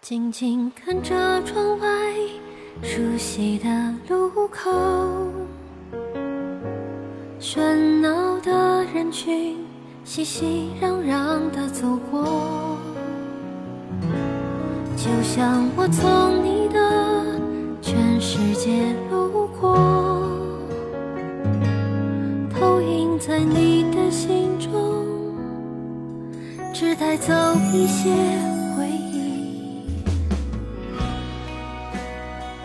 静静看着窗外熟悉的路口，喧闹的人群熙熙攘攘的走过，就像我从你的全世界路过，投影在你的心中，只带走一些。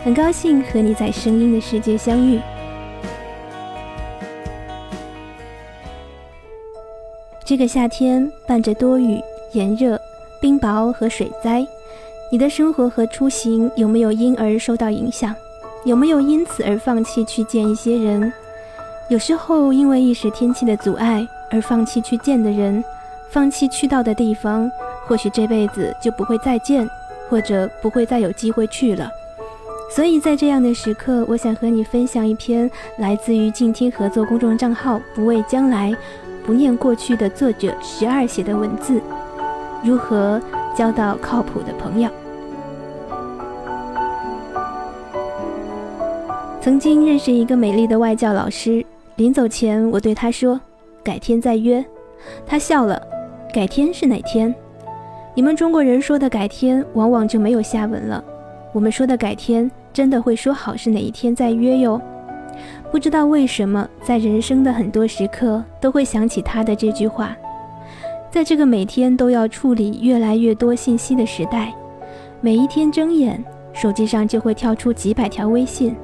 很高兴和你在声音的世界相遇。这个夏天伴着多雨、炎热、冰雹和水灾，你的生活和出行有没有因而受到影响？有没有因此而放弃去见一些人？有时候因为一时天气的阻碍而放弃去见的人，放弃去到的地方，或许这辈子就不会再见，或者不会再有机会去了。所以在这样的时刻，我想和你分享一篇来自于静听合作公众账号“不畏将来，不念过去”的作者十二写的文字：如何交到靠谱的朋友。曾经认识一个美丽的外教老师，临走前我对他说：“改天再约。”他笑了：“改天是哪天？你们中国人说的改天，往往就没有下文了。我们说的改天。”真的会说好是哪一天再约哟？不知道为什么，在人生的很多时刻都会想起他的这句话。在这个每天都要处理越来越多信息的时代，每一天睁眼，手机上就会跳出几百条微信。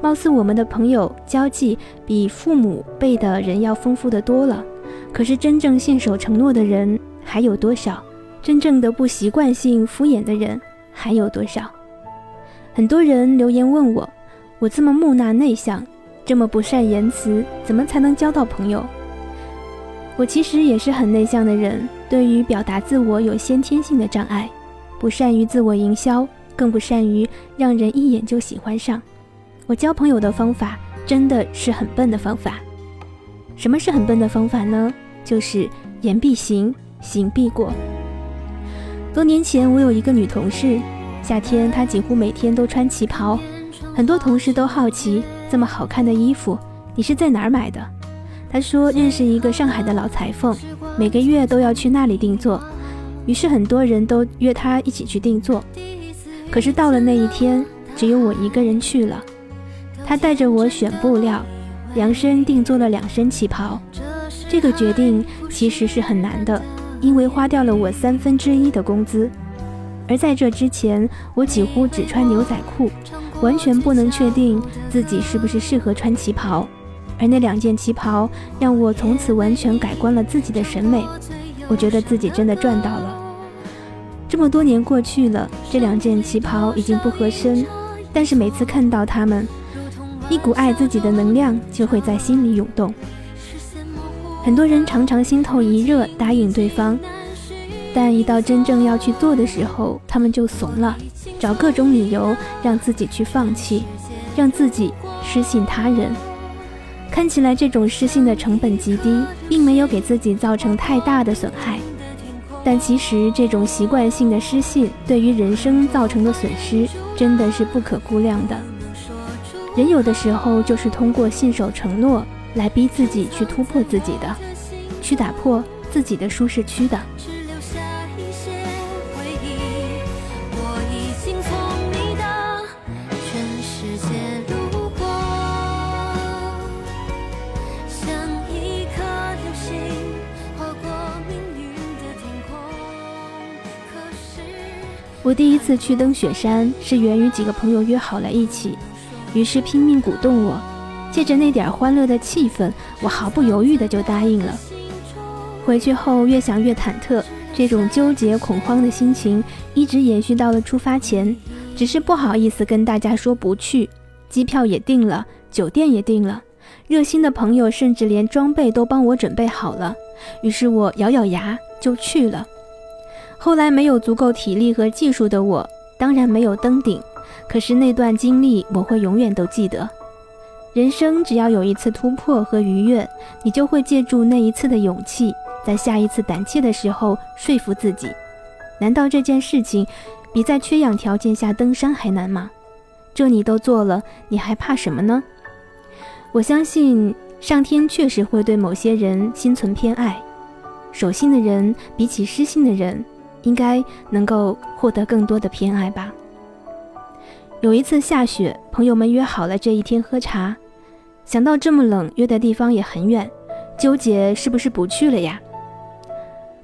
貌似我们的朋友交际比父母辈的人要丰富的多了，可是真正信守承诺的人还有多少？真正的不习惯性敷衍的人还有多少？很多人留言问我，我这么木讷内向，这么不善言辞，怎么才能交到朋友？我其实也是很内向的人，对于表达自我有先天性的障碍，不善于自我营销，更不善于让人一眼就喜欢上。我交朋友的方法真的是很笨的方法。什么是很笨的方法呢？就是言必行，行必过。多年前，我有一个女同事。夏天，她几乎每天都穿旗袍，很多同事都好奇，这么好看的衣服，你是在哪儿买的？她说认识一个上海的老裁缝，每个月都要去那里定做，于是很多人都约她一起去定做。可是到了那一天，只有我一个人去了。她带着我选布料，量身定做了两身旗袍。这个决定其实是很难的，因为花掉了我三分之一的工资。而在这之前，我几乎只穿牛仔裤，完全不能确定自己是不是适合穿旗袍。而那两件旗袍让我从此完全改观了自己的审美。我觉得自己真的赚到了。这么多年过去了，这两件旗袍已经不合身，但是每次看到它们，一股爱自己的能量就会在心里涌动。很多人常常心头一热，答应对方。但一到真正要去做的时候，他们就怂了，找各种理由让自己去放弃，让自己失信他人。看起来这种失信的成本极低，并没有给自己造成太大的损害。但其实这种习惯性的失信，对于人生造成的损失真的是不可估量的。人有的时候就是通过信守承诺来逼自己去突破自己的，去打破自己的舒适区的。我第一次去登雪山，是源于几个朋友约好了一起，于是拼命鼓动我。借着那点欢乐的气氛，我毫不犹豫的就答应了。回去后越想越忐忑，这种纠结恐慌的心情一直延续到了出发前，只是不好意思跟大家说不去。机票也订了，酒店也订了，热心的朋友甚至连装备都帮我准备好了。于是我咬咬牙就去了。后来没有足够体力和技术的我，当然没有登顶。可是那段经历我会永远都记得。人生只要有一次突破和愉悦，你就会借助那一次的勇气，在下一次胆怯的时候说服自己：难道这件事情比在缺氧条件下登山还难吗？这你都做了，你还怕什么呢？我相信上天确实会对某些人心存偏爱，守信的人比起失信的人，应该能够获得更多的偏爱吧。有一次下雪，朋友们约好了这一天喝茶，想到这么冷，约的地方也很远，纠结是不是不去了呀？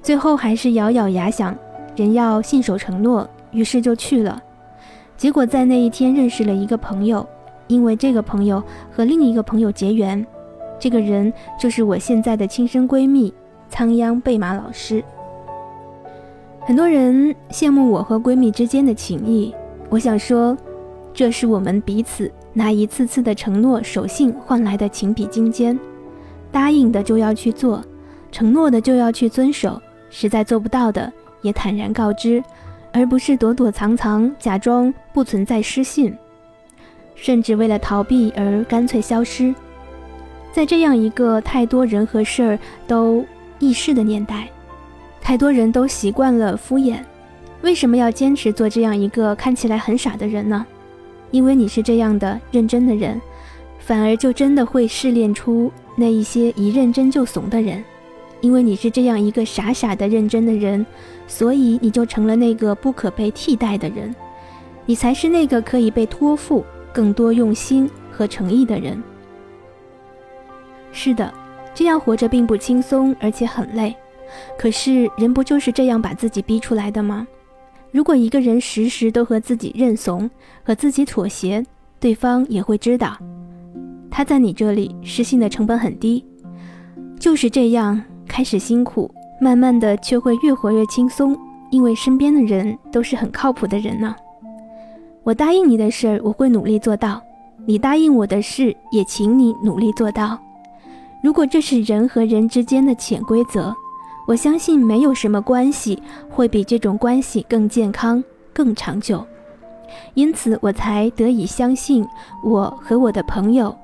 最后还是咬咬牙想，人要信守承诺，于是就去了。结果在那一天认识了一个朋友，因为这个朋友和另一个朋友结缘，这个人就是我现在的亲生闺蜜仓央贝玛老师。很多人羡慕我和闺蜜之间的情谊，我想说，这是我们彼此拿一次次的承诺守信换来的情比金坚，答应的就要去做，承诺的就要去遵守，实在做不到的也坦然告知。而不是躲躲藏藏，假装不存在失信，甚至为了逃避而干脆消失。在这样一个太多人和事儿都易逝的年代，太多人都习惯了敷衍，为什么要坚持做这样一个看起来很傻的人呢？因为你是这样的认真的人，反而就真的会试炼出那一些一认真就怂的人。因为你是这样一个傻傻的认真的人，所以你就成了那个不可被替代的人，你才是那个可以被托付更多用心和诚意的人。是的，这样活着并不轻松，而且很累。可是人不就是这样把自己逼出来的吗？如果一个人时时都和自己认怂，和自己妥协，对方也会知道，他在你这里失信的成本很低。就是这样。开始辛苦，慢慢的却会越活越轻松，因为身边的人都是很靠谱的人呢。我答应你的事儿，我会努力做到；你答应我的事，也请你努力做到。如果这是人和人之间的潜规则，我相信没有什么关系会比这种关系更健康、更长久。因此，我才得以相信，我和我的朋友，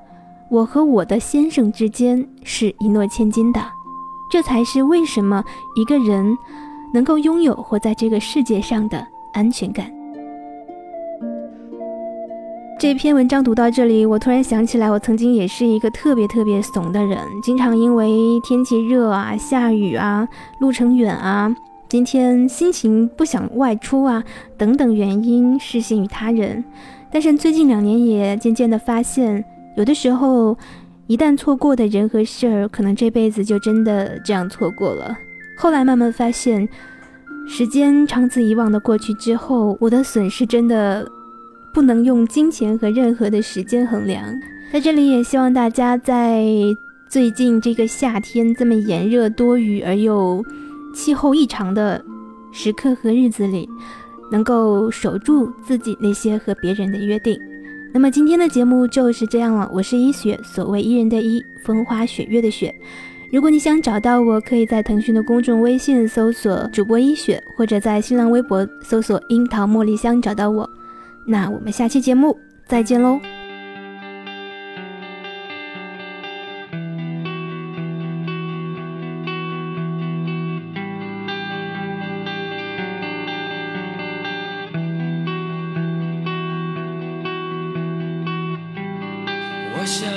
我和我的先生之间是一诺千金的。这才是为什么一个人能够拥有活在这个世界上的安全感。这篇文章读到这里，我突然想起来，我曾经也是一个特别特别怂的人，经常因为天气热啊、下雨啊、路程远啊、今天心情不想外出啊等等原因失信于他人。但是最近两年也渐渐的发现，有的时候。一旦错过的人和事儿，可能这辈子就真的这样错过了。后来慢慢发现，时间长此以往的过去之后，我的损失真的不能用金钱和任何的时间衡量。在这里也希望大家在最近这个夏天这么炎热、多雨而又气候异常的时刻和日子里，能够守住自己那些和别人的约定。那么今天的节目就是这样了，我是一雪，所谓伊人的伊，风花雪月的雪。如果你想找到我，可以在腾讯的公众微信搜索主播一雪，或者在新浪微博搜索樱桃茉莉香找到我。那我们下期节目再见喽。你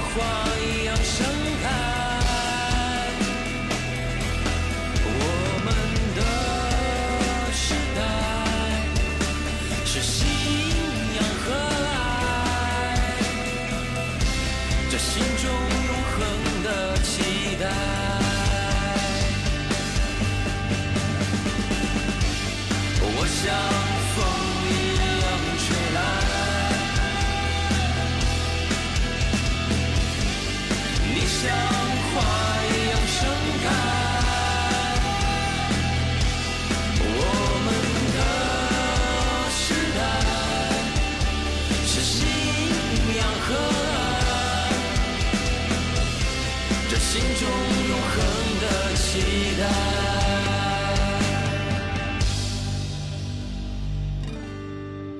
花一样盛开。我们的时代是信仰和爱，这心中永恒的期待。我想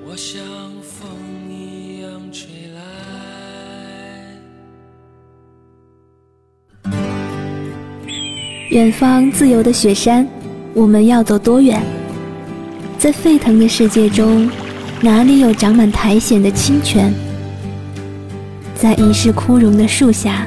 我像风一样吹来。远方自由的雪山，我们要走多远？在沸腾的世界中，哪里有长满苔藓的清泉？在一世枯荣的树下，